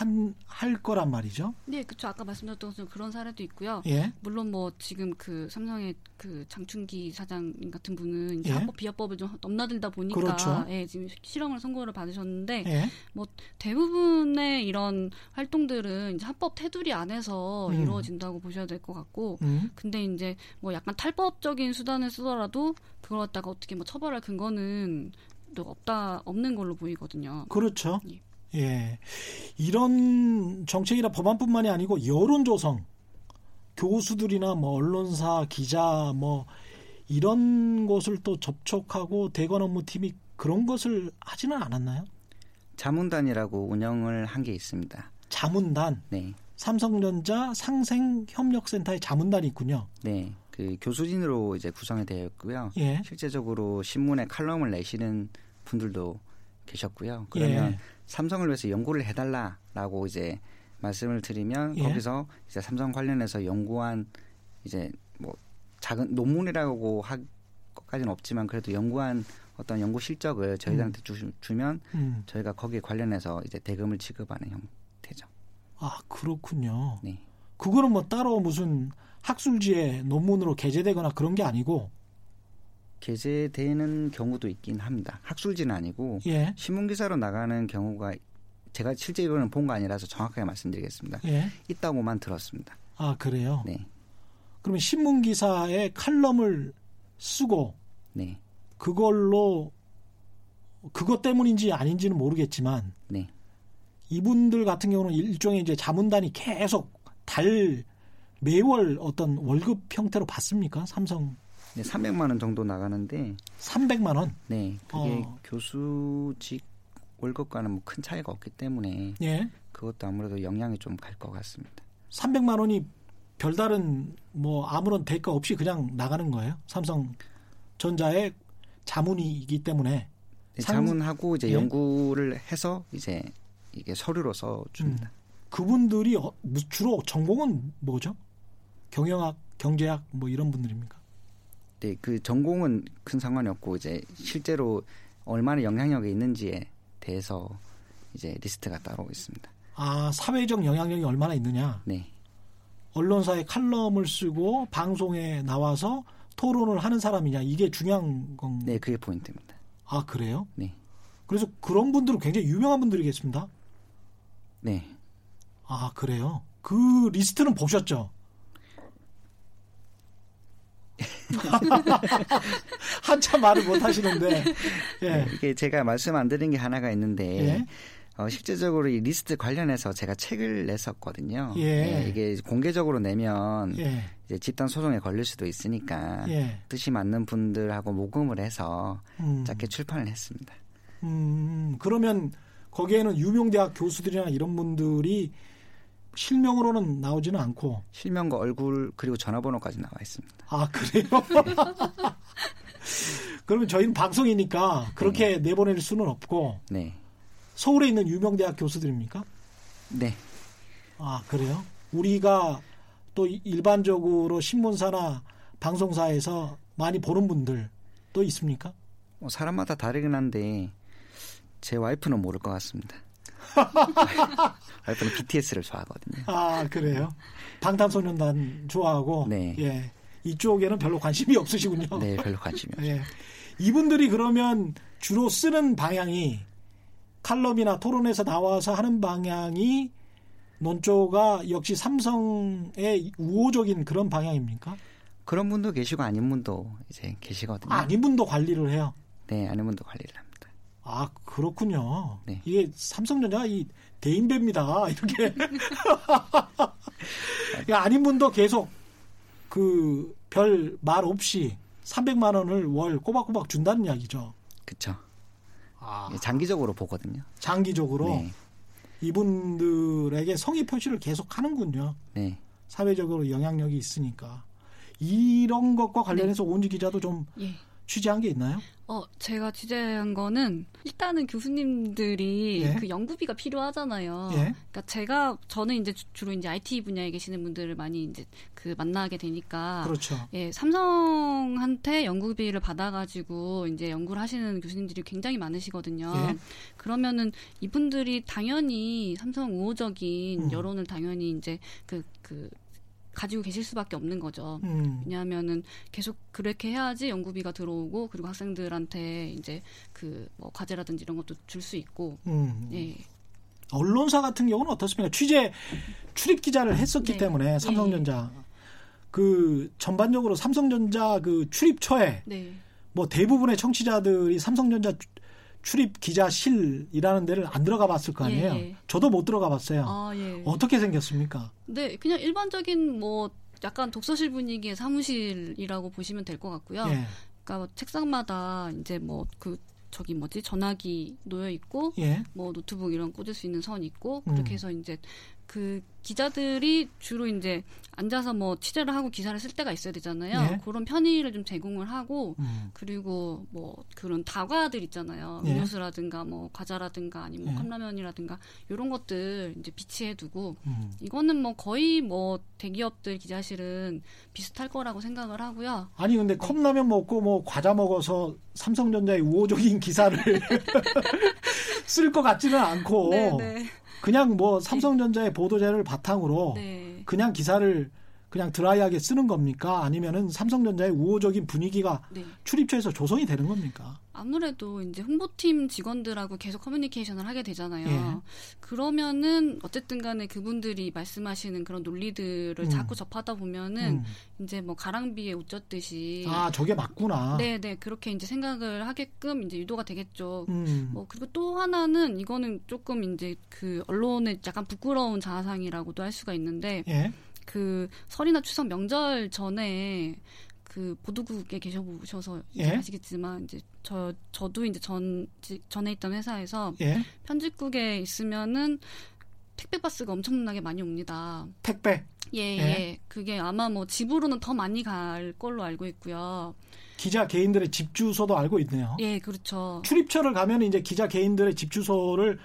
한, 할 거란 말이죠. 네, 그렇죠. 아까 말씀드렸던 것처럼 그런 사례도 있고요. 예. 물론 뭐 지금 그 삼성의 그 장충기 사장 같은 분은 이제 예. 합법 비합법을 좀 넘나들다 보니까 그렇죠. 예, 지금 실형을 선고를 받으셨는데 예. 뭐 대부분의 이런 활동들은 이제 합법 테두리 안에서 음. 이루어진다고 보셔야 될 것 같고 음. 근데 이제 뭐 약간 탈법적인 수단을 쓰더라도 그걸 갖다가 어떻게 뭐 처벌할 근거는 또 없다 없는 걸로 보이거든요. 그렇죠. 예. 예. 이런 정책이나 법안뿐만이 아니고 여론 조성 교수들이나 뭐 언론사 기자 뭐 이런 곳을 또 접촉하고 대관 업무팀이 그런 것을 하지는 않았나요? 자문단이라고 운영을 한 게 있습니다. 자문단 네. 삼성전자 상생협력센터의 자문단이 있군요. 네. 그 교수진으로 이제 구성이 되어 있고요. 예. 실제적으로 신문에 칼럼을 내시는 분들도 계셨고요. 그러면 예. 삼성을 위해서 연구를 해달라라고 이제 말씀을 드리면 예. 거기서 이제 삼성 관련해서 연구한 이제 뭐 작은 논문이라고 할 것까지는 없지만 그래도 연구한 어떤 연구 실적을 저희들한테 주, 주면 음. 저희가 거기에 관련해서 이제 대금을 지급하는 형태죠. 아 그렇군요. 네. 그거는 뭐 따로 무슨 학술지에 논문으로 게재되거나 그런 게 아니고 게재되는 경우도 있긴 합니다. 학술지는 아니고 예. 신문 기사로 나가는 경우가 제가 실제 이거는 본 거 아니라서 정확하게 말씀드리겠습니다. 예. 있다고만 들었습니다. 아 그래요. 네, 그러면 신문 기사에 칼럼을 쓰고 네, 그걸로 그것 때문인지 아닌지는 모르겠지만 네, 이분들 같은 경우는 일종의 이제 자문단이 계속 달 매월 어떤 월급 형태로 받습니까? 삼성 네, 300만 원 정도 나가는데, 300만 원. 네, 그게 어. 교수직 월급과는 뭐 큰 차이가 없기 때문에 예. 그것도 아무래도 영향이 좀 갈 것 같습니다. 300만 원이 별다른 뭐 아무런 대가 없이 그냥 나가는 거예요. 삼성 전자의 자문이기 때문에 네, 상- 자문하고 이제 예. 연구를 해서 이제 이게 서류로 써 줍니다. 그분들이 어- 무- 주로 전공은 뭐죠? 경영학, 경제학 뭐 이런 분들입니까? 네, 그 전공은 큰 상관이 없고 이제 실제로 얼마나 영향력이 있는지에 대해서 이제 리스트가 따로 있습니다. 아 사회적 영향력이 얼마나 있느냐? 네, 언론사에 칼럼을 쓰고 방송에 나와서 토론을 하는 사람이냐 이게 중요한 건. 네, 그게 포인트입니다. 아 그래요? 네, 그래서 그런 분들은 굉장히 유명한 분들이겠습니다. 네, 아 그래요? 그 리스트는 보셨죠? 한참 말을 못 하시는데 예. 네, 이게 제가 말씀 안 드린 게 하나가 있는데 예. 어, 실제적으로 이 리스트 관련해서 제가 책을 냈었거든요. 예. 네, 이게 공개적으로 내면 예. 이제 집단 소송에 걸릴 수도 있으니까 예. 뜻이 맞는 분들하고 모금을 해서 음. 짧게 출판을 했습니다. 음, 그러면 거기에는 유명 대학 교수들이나 이런 분들이 실명으로는 나오지는 않고 실명과 얼굴 그리고 전화번호까지 나와 있습니다. 아 그래요? 그러면 저희는 방송이니까 그렇게 내보낼 수는 없고 네, 서울에 있는 유명 대학 교수들입니까? 네, 아 그래요? 우리가 또 이- 일반적으로 신문사나 방송사에서 많이 보는 분들 또 있습니까? 뭐 사람마다 다르긴 한데 제 와이프는 모를 것 같습니다. 와이프는 BTS를 좋아하거든요. 아 그래요? 방탄소년단 좋아하고 네. 예 이쪽에는 별로 관심이 없으시군요. 네, 별로 관심이 없어요. 예. 이분들이 그러면 주로 쓰는 방향이 칼럼이나 토론에서 나와서 하는 방향이 논조가 역시 삼성의 우호적인 그런 방향입니까? 그런 분도 계시고 아닌 분도 이제 계시거든요. 아닌 분도 관리를 해요. 네, 아닌 분도 관리를 합니다. 아 그렇군요. 네. 이게 삼성전자가 이 대인배입니다. 이렇게 아닌 분도 계속 그 별 말 없이 300만 원을 월 꼬박꼬박 준다는 이야기죠. 그쵸. 아, 예, 장기적으로 보거든요. 장기적으로 네, 이분들에게 성의 표시를 계속 하는군요. 네. 사회적으로 영향력이 있으니까. 이런 것과 관련해서 오은지 기자도 좀 예. 취재한 게 있나요? 어, 제가 취재한 거는 일단은 교수님들이 예. 그 연구비가 필요하잖아요. 예. 그러니까 제가 저는 이제 주- 주로 이제 IT 분야에 계시는 분들을 많이 이제 그 만나게 되니까 그렇죠. 예, 삼성한테 연구비를 받아 가지고 이제 연구를 하시는 교수님들이 굉장히 많으시거든요. 예. 그러면은 이분들이 당연히 삼성 우호적인 음. 여론을 당연히 이제 그, 그, 가지고 계실 수밖에 없는 거죠. 음. 왜냐하면은 계속 그렇게 해야지 연구비가 들어오고 그리고 학생들한테 이제 그 뭐 과제라든지 이런 것도 줄 수 있고 음. 예 언론사 같은 경우는 어떻습니까? 취재 출입 기자를 했었기 네. 때문에 삼성전자 그 전반적으로 삼성전자 그 출입처에 네. 뭐 대부분의 청취자들이 삼성전자 주- 출입 기자실이라는 데를 안 들어가 봤을 거 아니에요. 예. 저도 못 들어가 봤어요. 아 예. 어떻게 생겼습니까? 네, 그냥 일반적인 뭐 약간 독서실 분위기의 사무실이라고 보시면 될 것 같고요. 예. 그러니까 뭐 책상마다 이제 뭐 그 저기 뭐지 전화기 놓여 있고 예. 뭐 노트북 이런 꽂을 수 있는 선 있고 음. 그렇게 해서 이제 그 기자들이 주로 이제 앉아서 뭐 취재를 하고 기사를 쓸 때가 있어야 되잖아요. 예. 그런 편의를 좀 제공을 하고 음. 그리고 뭐 그런 다과들 있잖아요. 예. 음료수라든가 뭐 과자라든가 아니면 뭐 예. 컵라면이라든가 이런 것들 이제 비치해 두고 음. 이거는 뭐 거의 뭐 대기업들 기자실은 비슷할 거라고 생각을 하고요. 아니 근데 컵라면 먹고 뭐 과자 먹어서 삼성전자의 우호적인 기사를 쓸 것 같지는 않고 네. 그냥 뭐 삼성전자의 보도자를 바탕으로 네. 그냥 기사를 그냥 드라이하게 쓰는 겁니까? 아니면은 삼성전자의 우호적인 분위기가 네. 출입처에서 조성이 되는 겁니까? 아무래도 이제 홍보팀 직원들하고 계속 커뮤니케이션을 하게 되잖아요. 예. 그러면은 어쨌든 간에 그분들이 말씀하시는 그런 논리들을 음. 자꾸 접하다 보면은 음. 이제 뭐 가랑비에 옷 젖듯이 아 저게 맞구나. 네, 네. 그렇게 이제 생각을 하게끔 이제 유도가 되겠죠. 음. 뭐 그리고 또 하나는 이거는 조금 이제 그 언론의 약간 부끄러운 자아상이라고도 할 수가 있는데 예. 그 설이나 추석 명절 전에 그 보도국에 계셔보셔서 예. 아시겠지만 이제 저 저도 이제 전 지- 전에 있던 회사에서 예. 편집국에 있으면은 택배 박스가 엄청나게 많이 옵니다. 택배 예, 예. 예. 그게 아마 뭐 집으로는 더 많이 갈 걸로 알고 있고요. 기자 개인들의 집 주소도 알고 있네요. 예, 그렇죠. 출입처를 가면 이제 기자 개인들의 집 주소를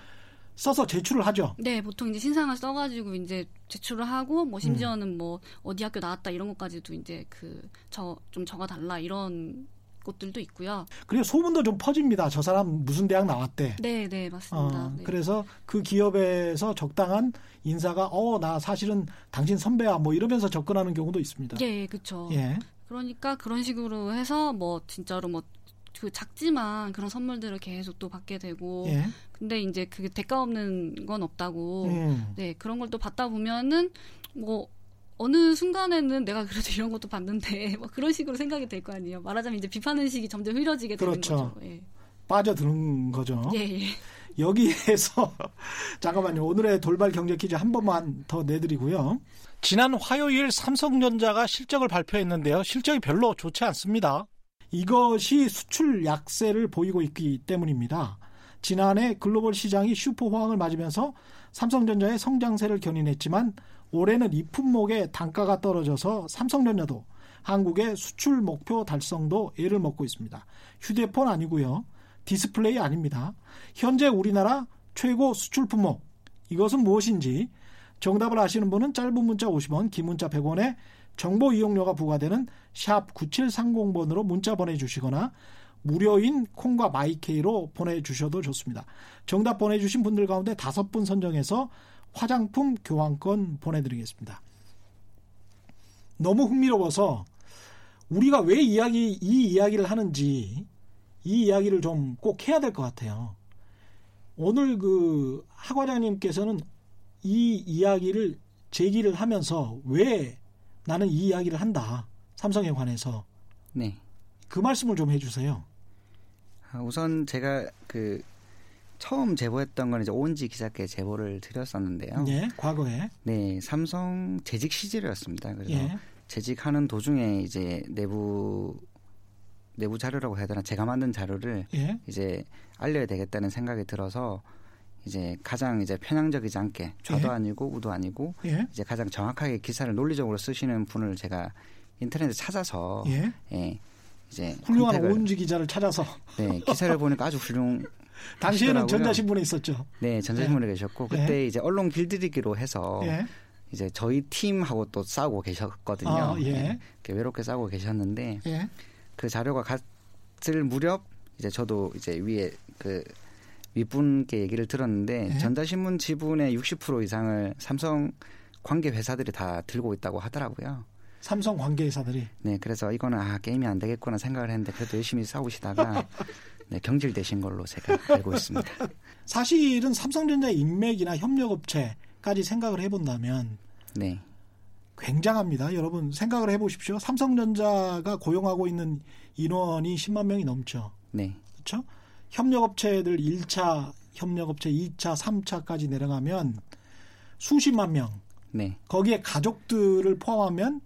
써서 제출을 하죠. 네, 보통 이제 신상을 써가지고 이제 제출을 하고 뭐 심지어는 뭐 어디 학교 나왔다 이런 것까지도 이제 그 저좀 적어달라 이런 곳들도 있고요. 그리고 소문도 좀 퍼집니다. 저 사람 무슨 대학 나왔대. 네, 네, 맞습니다. 어, 네. 그래서 그 기업에서 적당한 인사가 어 나 사실은 당신 선배야 뭐 이러면서 접근하는 경우도 있습니다. 예, 예, 그렇죠. 예. 그러니까 그런 식으로 해서 뭐 진짜로 뭐 그 작지만 그런 선물들을 계속 또 받게 되고 예. 근데 이제 그게 대가 없는 건 없다고 음. 네 그런 걸 또 받다 보면은 뭐 어느 순간에는 내가 그래도 이런 것도 봤는데 뭐 그런 식으로 생각이 될 거 아니에요 말하자면 이제 비판 의식이 점점 흐려지게 되는 그렇죠. 거죠 예. 빠져드는 거죠. 예, 예. 여기에서 잠깐만요. 오늘의 돌발 경제 퀴즈 한 번만 더 내드리고요. 지난 화요일 삼성전자가 실적을 발표했는데요. 실적이 별로 좋지 않습니다. 이것이 수출 약세를 보이고 있기 때문입니다. 지난해 글로벌 시장이 슈퍼 호황을 맞으면서 삼성전자의 성장세를 견인했지만 올해는 이 품목의 단가가 떨어져서 삼성전자도 한국의 수출 목표 달성도 애를 먹고 있습니다. 휴대폰 아니고요. 디스플레이 아닙니다. 현재 우리나라 최고 수출 품목 이것은 무엇인지 정답을 아시는 분은 짧은 문자 50원, 긴 문자 100원의 정보 이용료가 부과되는 샵 9730번으로 문자 보내주시거나 무료인 콩과 my K로 보내주셔도 좋습니다. 정답 보내주신 분들 가운데 다섯 분 선정해서 화장품 교환권 보내드리겠습니다. 너무 흥미로워서 우리가 왜 이야기 이 이야기를 하는지 이 이야기를 좀 꼭 해야 될 것 같아요. 오늘 그 하과장님께서는 이 이야기를 제기를 하면서 왜 나는 이 이야기를 한다. 삼성에 관해서 네. 그 말씀을 좀 해주세요. 아, 우선 제가 그 처음 제보했던 건 이제 오은지 기자께 제보를 드렸었는데요. 예, 과거에 네, 삼성 재직 시절이었습니다. 그래서 예, 재직하는 도중에 이제 내부 내부 자료라고 해야 되나 제가 만든 자료를 예, 이제 알려야 되겠다는 생각이 들어서 이제 가장 이제 편향적이지 않게 좌도 예. 아니고 우도 아니고 예, 이제 가장 정확하게 기사를 논리적으로 쓰시는 분을 제가 인터넷에 찾아서 예, 예, 이제 훌륭한 오은지 기자를 찾아서 네 기사를 보니까 아주 훌륭. 당시에는. 전자신문에 있었죠. 네 전자신문에 계셨고 예. 그때 이제 언론 길들이기로 해서 예. 이제 저희 팀하고 또 싸우고 계셨거든요. 아, 예. 네, 이렇게 외롭게 싸우고 계셨는데 예. 그 자료가 갔을 무렵 이제 저도 이제 위에 그 윗분께 얘기를 들었는데 예. 전자신문 지분의 60% 이상을 삼성 관계 회사들이 다 들고 있다고 하더라고요. 삼성 관계 회사들이 네, 그래서 이거는 아 게임이 안 되겠구나 생각을 했는데 그래도 열심히 싸우시다가 네, 경질되신 걸로 제가 알고 있습니다. 사실은 삼성전자의 인맥이나 협력업체까지 생각을 해본다면 네, 굉장합니다. 여러분 생각을 해보십시오. 삼성전자가 고용하고 있는 인원이 10만 명이 넘죠. 네, 그렇죠? 협력업체들 1차 협력업체 2차, 3차까지 내려가면 수십만 명. 네, 거기에 가족들을 포함하면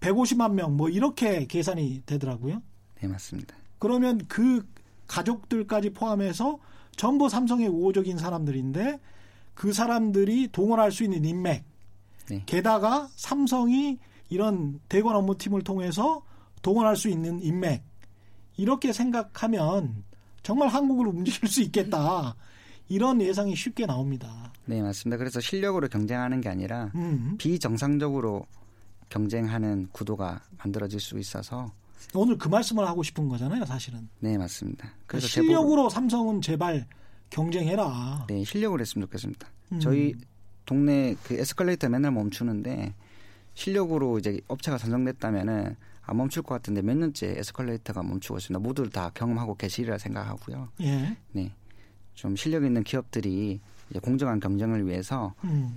150만 명 뭐 이렇게 계산이 되더라고요. 네 맞습니다. 그러면 그 가족들까지 포함해서 전부 삼성의 우호적인 사람들인데 그 사람들이 동원할 수 있는 인맥. 네. 게다가 삼성이 이런 대관 업무팀을 통해서 동원할 수 있는 인맥. 이렇게 생각하면 정말 한국을 움직일 수 있겠다. 이런 예상이 쉽게 나옵니다. 네 맞습니다. 그래서 실력으로 경쟁하는 게 아니라 음. 비정상적으로 경쟁하는 구도가 만들어질 수 있어서 오늘 그 말씀을 하고 싶은 거잖아요, 사실은. 네 맞습니다. 그래서 실력으로 삼성은 제발 경쟁해라. 네 실력으로 했으면 좋겠습니다. 음. 저희 동네 그 에스컬레이터 맨날 멈추는데 실력으로 이제 업체가 선정됐다면은 안 멈출 것 같은데 몇 년째 에스컬레이터가 멈추고 있습니다. 모두 다 경험하고 계시리라 생각하고요. 예. 네, 좀 실력 있는 기업들이 이제 공정한 경쟁을 위해서 음.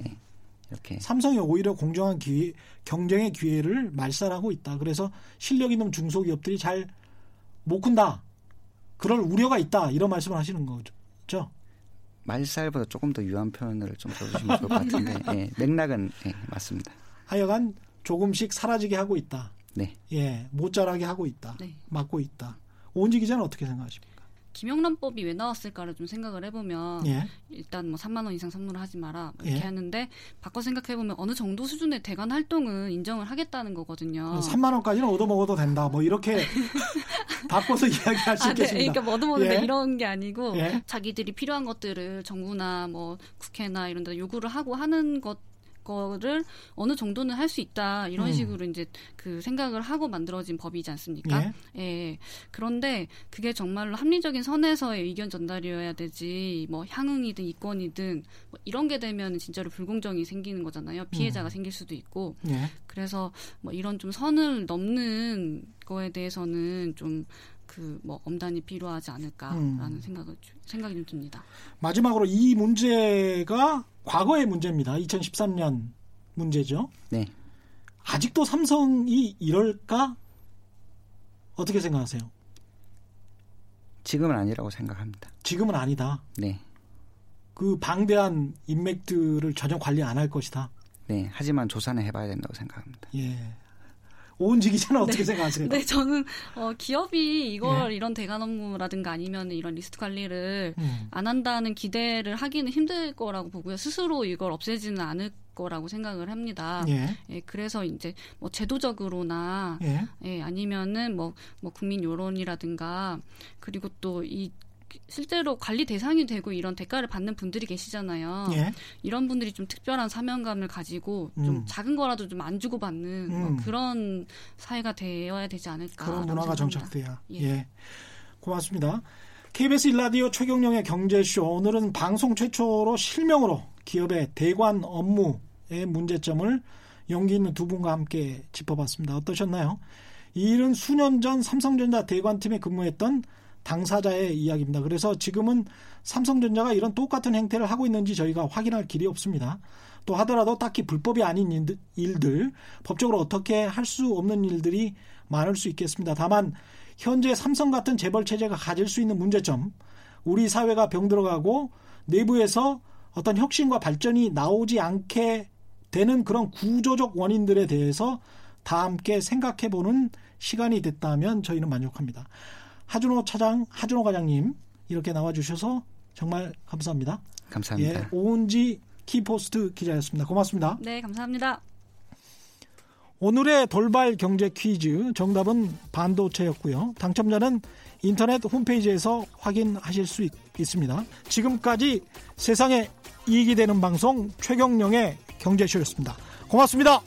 이렇게 삼성이 오히려 공정한 기회, 경쟁의 기회를 말살하고 있다. 그래서 실력 있는 중소기업들이 잘 못 큰다. 그럴 우려가 있다. 이런 말씀을 하시는 거죠. 말살보다 조금 더 유한 표현을 좀 써주시면 좋을 것 같은데 예, 맥락은 예, 맞습니다. 하여간 조금씩 사라지게 하고 있다. 네. 예, 못 자라게 하고 있다. 네. 막고 있다. 오은지 기자는 어떻게 생각하십니까? 김영란법이 왜 나왔을까를 좀 생각을 해보면 예. 일단 뭐 3만 원 이상 선물을 하지 마라 뭐 이렇게 예. 하는데 바꿔 생각해 보면 어느 정도 수준의 대관 활동은 인정을 하겠다는 거거든요. 3만 원까지는 얻어 먹어도 된다. 뭐 이렇게 바꿔서 이야기할 수 아, 네. 있겠습니다. 그러니까 뭐든뭐든 예. 이런 게 아니고 예. 자기들이 필요한 것들을 정부나 뭐 국회나 이런 데 요구를 하고 하는 것 거를 어느 정도는 할 수 있다 이런 음. 식으로 이제 그 생각을 하고 만들어진 법이지 않습니까? 예. 예. 그런데 그게 정말로 합리적인 선에서의 의견 전달이어야 되지 뭐 향응이든 이권이든 뭐 이런 게 되면 진짜로 불공정이 생기는 거잖아요. 피해자가 음. 생길 수도 있고 예. 그래서 뭐 이런 좀 선을 넘는 거에 대해서는 좀 그뭐 엄단이 필요하지 않을까라는 음. 생각을 주- 생각이 좀 듭니다. 마지막으로 이 문제가 과거의 문제입니다. 2013년 문제죠. 네. 아직도 삼성이 이럴까? 어떻게 생각하세요? 지금은 아니라고 생각합니다. 지금은 아니다. 네. 그 방대한 인맥들을 전혀 관리 안 할 것이다. 네. 하지만 조사는 해봐야 된다고 생각합니다. 예. 오은지 기자는 어떻게 생각하세요? 네, 저는 어, 기업이 이걸 예. 이런 대관 업무라든가 아니면 이런 리스트 관리를 음. 안 한다는 기대를 하기는 힘들 거라고 보고요. 스스로 이걸 없애지는 않을 거라고 생각을 합니다. 예. 예, 그래서 이제 뭐 제도적으로나 예. 예, 아니면은 뭐, 뭐 국민 여론이라든가 그리고 또이 실제로 관리 대상이 되고 이런 대가를 받는 분들이 계시잖아요. 예. 이런 분들이 좀 특별한 사명감을 가지고 좀 음. 작은 거라도 좀 안 주고 받는 뭐 음. 그런 사회가 되어야 되지 않을까. 그런 문화가. 정착돼야. 예. 예. 고맙습니다. KBS 일라디오 최경령의 경제쇼 오늘은 방송 최초로 실명으로 기업의 대관 업무의 문제점을 용기 있는 두 분과 함께 짚어봤습니다. 어떠셨나요? 이 일은 수년 전 삼성전자 대관팀에 근무했던 당사자의 이야기입니다. 그래서 지금은 삼성전자가 이런 똑같은 행태를 하고 있는지 저희가 확인할 길이 없습니다. 또 하더라도 딱히 불법이 아닌 일들- 법적으로 어떻게 할 수 없는 일들이 많을 수 있겠습니다. 다만 현재 삼성 같은 재벌 체제가 가질 수 있는 문제점, 우리 사회가 병들어가고 내부에서 어떤 혁신과 발전이 나오지 않게 되는 그런 구조적 원인들에 대해서 다 함께 생각해보는 시간이 됐다면 저희는 만족합니다. 하준호 차장, 하준호 과장님 이렇게 나와주셔서 정말 감사합니다. 감사합니다. 예, 오은지 키포스트 기자였습니다. 고맙습니다. 네, 감사합니다. 오늘의 돌발 경제 퀴즈 정답은 반도체였고요. 당첨자는 인터넷 홈페이지에서 확인하실 수 있, 습니다 지금까지 세상에 이익이 되는 방송 최경령의 경제쇼였습니다. 고맙습니다.